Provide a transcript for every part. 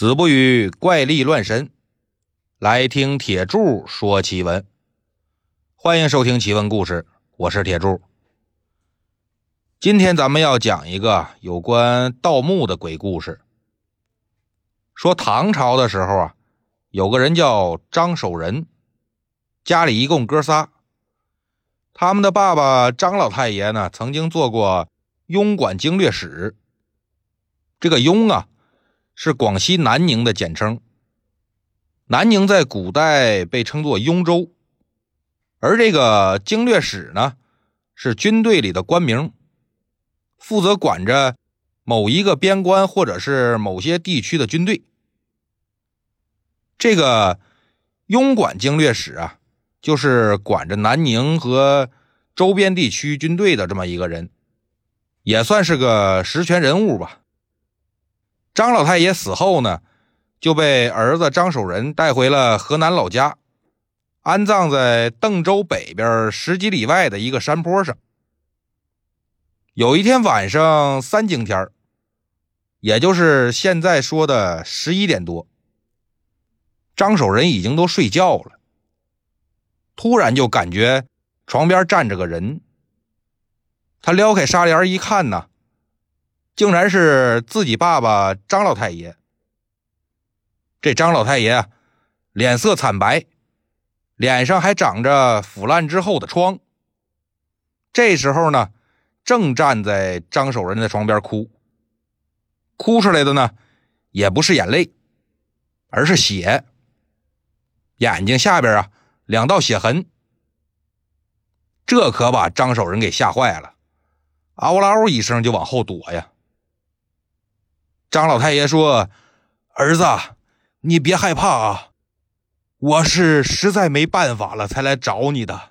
子不语怪力乱神，来听铁柱说奇闻。欢迎收听奇闻故事，我是铁柱。今天咱们要讲一个有关盗墓的鬼故事。说唐朝的时候啊，有个人叫张守仁，家里一共哥仨。他们的爸爸张老太爷呢，曾经做过庸管经略使。这个庸啊。是广西南宁的简称。南宁在古代被称作雍州，而这个经略使呢，是军队里的官名，负责管着某一个边关或者是某些地区的军队。这个庸管经略使啊，就是管着南宁和周边地区军队的这么一个人，也算是个实权人物吧。张老太爷死后呢，就被儿子张守仁带回了河南老家，安葬在邓州北边十几里外的一个山坡上。有一天晚上三更天也就是现在说的十一点多，张守仁已经都睡觉了，突然就感觉床边站着个人，他撩开纱帘一看呢。竟然是自己爸爸张老太爷。这张老太爷啊，脸色惨白，脸上还长着腐烂之后的疮。这时候呢，正站在张守仁的床边哭，哭出来的呢，也不是眼泪，而是血。眼睛下边啊，两道血痕。这可把张守仁给吓坏了，嗷啦嗷一声就往后躲呀。张老太爷说：“儿子，你别害怕啊，我是实在没办法了才来找你的。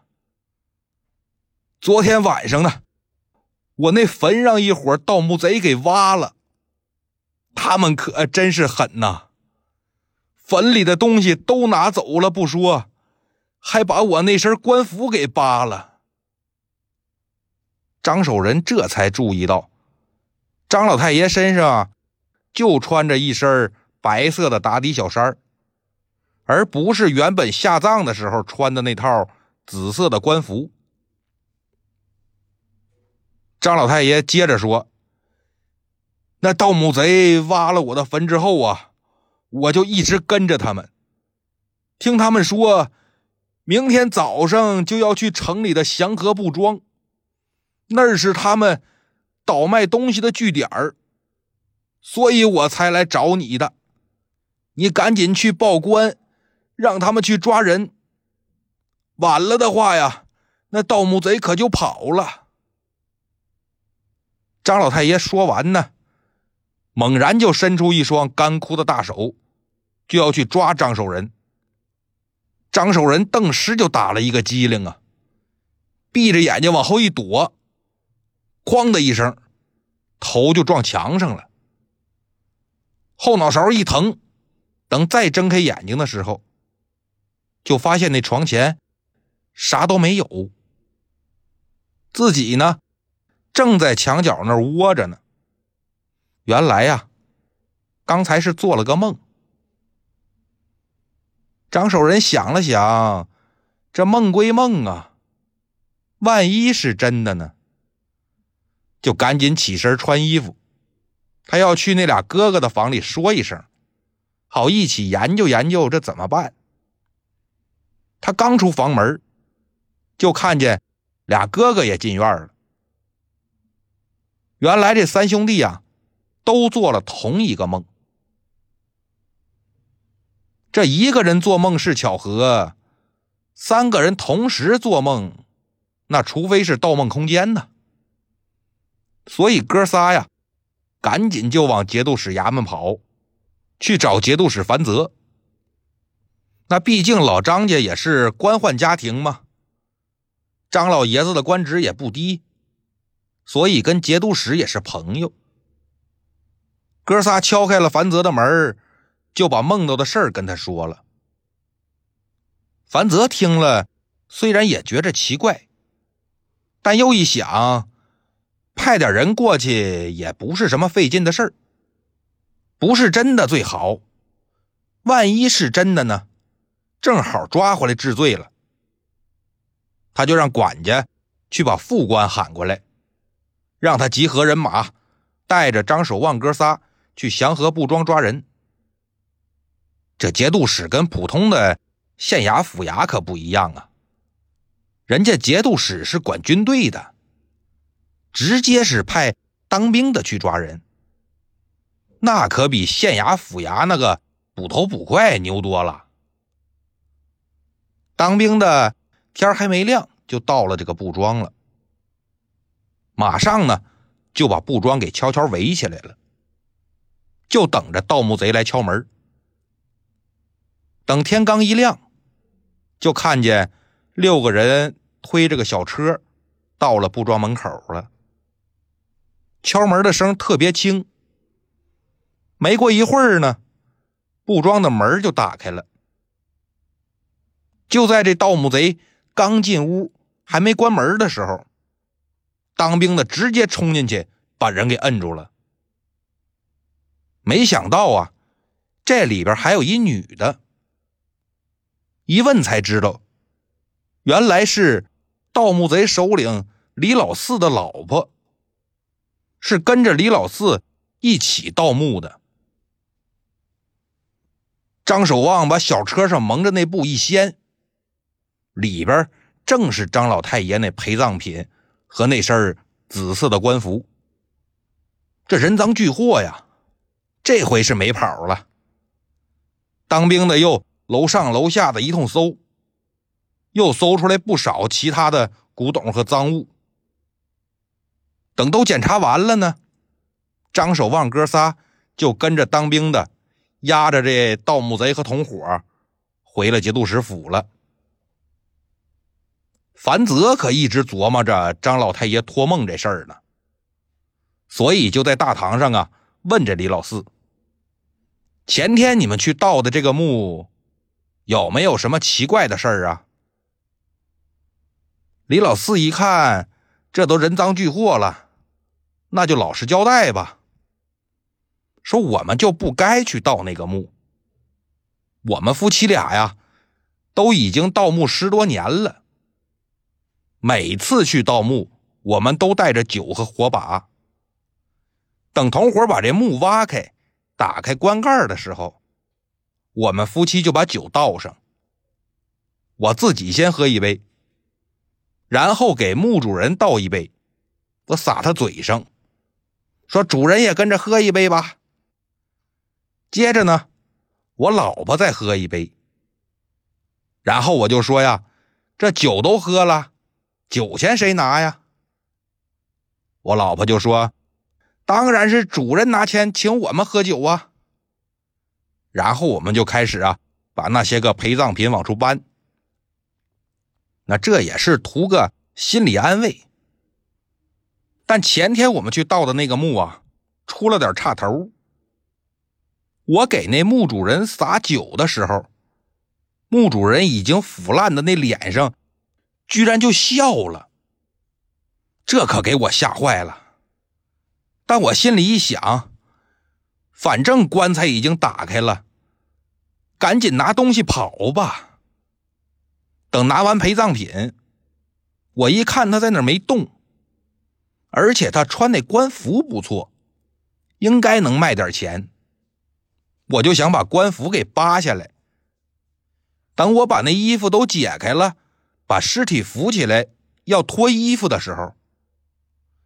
昨天晚上呢，我那坟让一伙盗墓贼给挖了，他们可真是狠呐！坟里的东西都拿走了不说，还把我那身官服给扒了。”张守仁这才注意到，张老太爷身上。就穿着一身白色的打底小衫而不是原本下葬的时候穿的那套紫色的官服。张老太爷接着说：“那盗墓贼挖了我的坟之后啊，我就一直跟着他们，听他们说，明天早上就要去城里的祥和布庄，那是他们倒卖东西的据点儿。”所以我才来找你的，你赶紧去报官，让他们去抓人。晚了的话呀，那盗墓贼可就跑了。张老太爷说完呢，猛然就伸出一双干枯的大手，就要去抓张守仁。张守仁顿时就打了一个激灵啊，闭着眼睛往后一躲，哐的一声，头就撞墙上了。后脑勺一疼，等再睁开眼睛的时候，就发现那床前啥都没有，自己呢正在墙角那窝着呢。原来呀，刚才是做了个梦。张守仁想了想，这梦归梦啊，万一是真的呢？就赶紧起身穿衣服。他要去那俩哥哥的房里说一声，好一起研究研究这怎么办。他刚出房门，就看见俩哥哥也进院了。原来这三兄弟啊，都做了同一个梦。这一个人做梦是巧合，三个人同时做梦，那除非是盗梦空间呢。所以哥仨呀。赶紧就往节度使衙门跑，去找节度使樊泽。那毕竟老张家也是官宦家庭嘛，张老爷子的官职也不低，所以跟节度使也是朋友。哥仨敲开了樊泽的门，就把梦到的事儿跟他说了。樊泽听了，虽然也觉着奇怪，但又一想。派点人过去也不是什么费劲的事儿，不是真的最好，万一是真的呢？正好抓回来治罪了。他就让管家去把副官喊过来，让他集合人马，带着张守望哥仨去祥和布庄抓人。这节度使跟普通的县衙府衙可不一样啊，人家节度使是管军队的，直接是派当兵的去抓人，那可比县衙府衙那个捕头捕快牛多了。当兵的天还没亮就到了这个布庄了，马上呢就把布庄给悄悄围起来了，就等着盗墓贼来敲门。等天刚一亮，就看见六个人推着个小车到了布庄门口了。敲门的声特别轻。没过一会儿呢，布庄的门就打开了。就在这盗墓贼刚进屋还没关门的时候，当兵的直接冲进去把人给摁住了。没想到啊，这里边还有一女的。一问才知道，原来是盗墓贼首领李老四的老婆，是跟着李老四一起盗墓的。张守望把小车上蒙着那布一掀，里边正是张老太爷那陪葬品和那身紫色的官服。这人赃俱获呀，这回是没跑了。当兵的又。楼上楼下的一通搜，又搜出来不少其他的古董和赃物。等都检查完了呢，张守望哥仨就跟着当兵的，押着这盗墓贼和同伙回了节度使府了。樊泽可一直琢磨着张老太爷托梦这事儿呢，所以就在大堂上啊问这李老四：“前天你们去盗的这个墓。”有没有什么奇怪的事儿啊？李老四一看，这都人赃俱获了，那就老实交代吧。说我们就不该去盗那个墓。我们夫妻俩呀，都已经盗墓十多年了。每次去盗墓，我们都带着酒和火把。等同伙把这墓挖开，打开棺盖的时候。我们夫妻就把酒倒上，我自己先喝一杯，然后给墓主人倒一杯，我洒他嘴上，说主人也跟着喝一杯吧。接着呢，我老婆再喝一杯，然后我就说呀，这酒都喝了，酒钱谁拿呀？我老婆就说，当然是主人拿钱请我们喝酒啊。然后我们就开始啊，把那些个陪葬品往出搬。那这也是图个心理安慰。但前天我们去盗的那个墓啊，出了点岔头。我给那墓主人洒酒的时候，墓主人已经腐烂的那脸上，居然就笑了。这可给我吓坏了。但我心里一想。反正棺材已经打开了，赶紧拿东西跑吧。等拿完陪葬品，我一看他在那儿没动，而且他穿那官服不错，应该能卖点钱。我就想把官服给扒下来。等我把那衣服都解开了，把尸体扶起来要脱衣服的时候，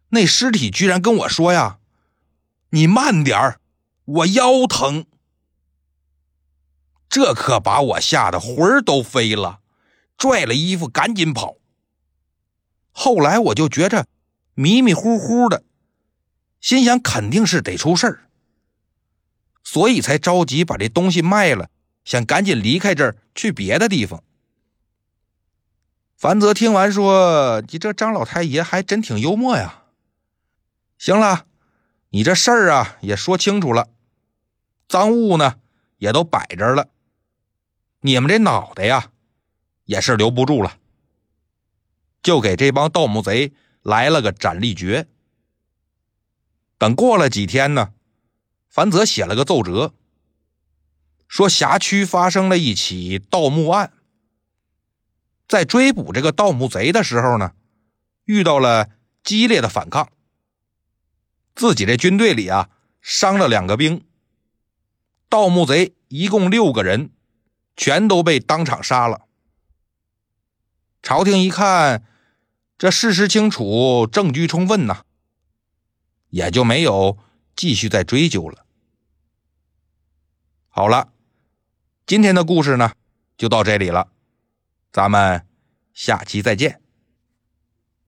那尸体居然跟我说呀：“你慢点儿。”我腰疼，这可把我吓得魂儿都飞了，拽了衣服赶紧跑。后来我就觉着迷迷糊糊的，心想肯定是得出事儿，所以才着急把这东西卖了，想赶紧离开这儿去别的地方。樊泽听完说：“你这张老太爷还真挺幽默呀。”行了，你这事儿啊也说清楚了。赃物呢，也都摆这儿了。你们这脑袋呀，也是留不住了。就给这帮盗墓贼来了个斩立决。等过了几天呢，樊泽写了个奏折，说辖区发生了一起盗墓案，在追捕这个盗墓贼的时候呢，遇到了激烈的反抗，自己这军队里啊伤了两个兵，盗墓贼一共六个人，全都被当场杀了。朝廷一看，这事实清楚，证据充分呐，也就没有继续再追究了。好了，今天的故事呢，就到这里了，咱们下期再见。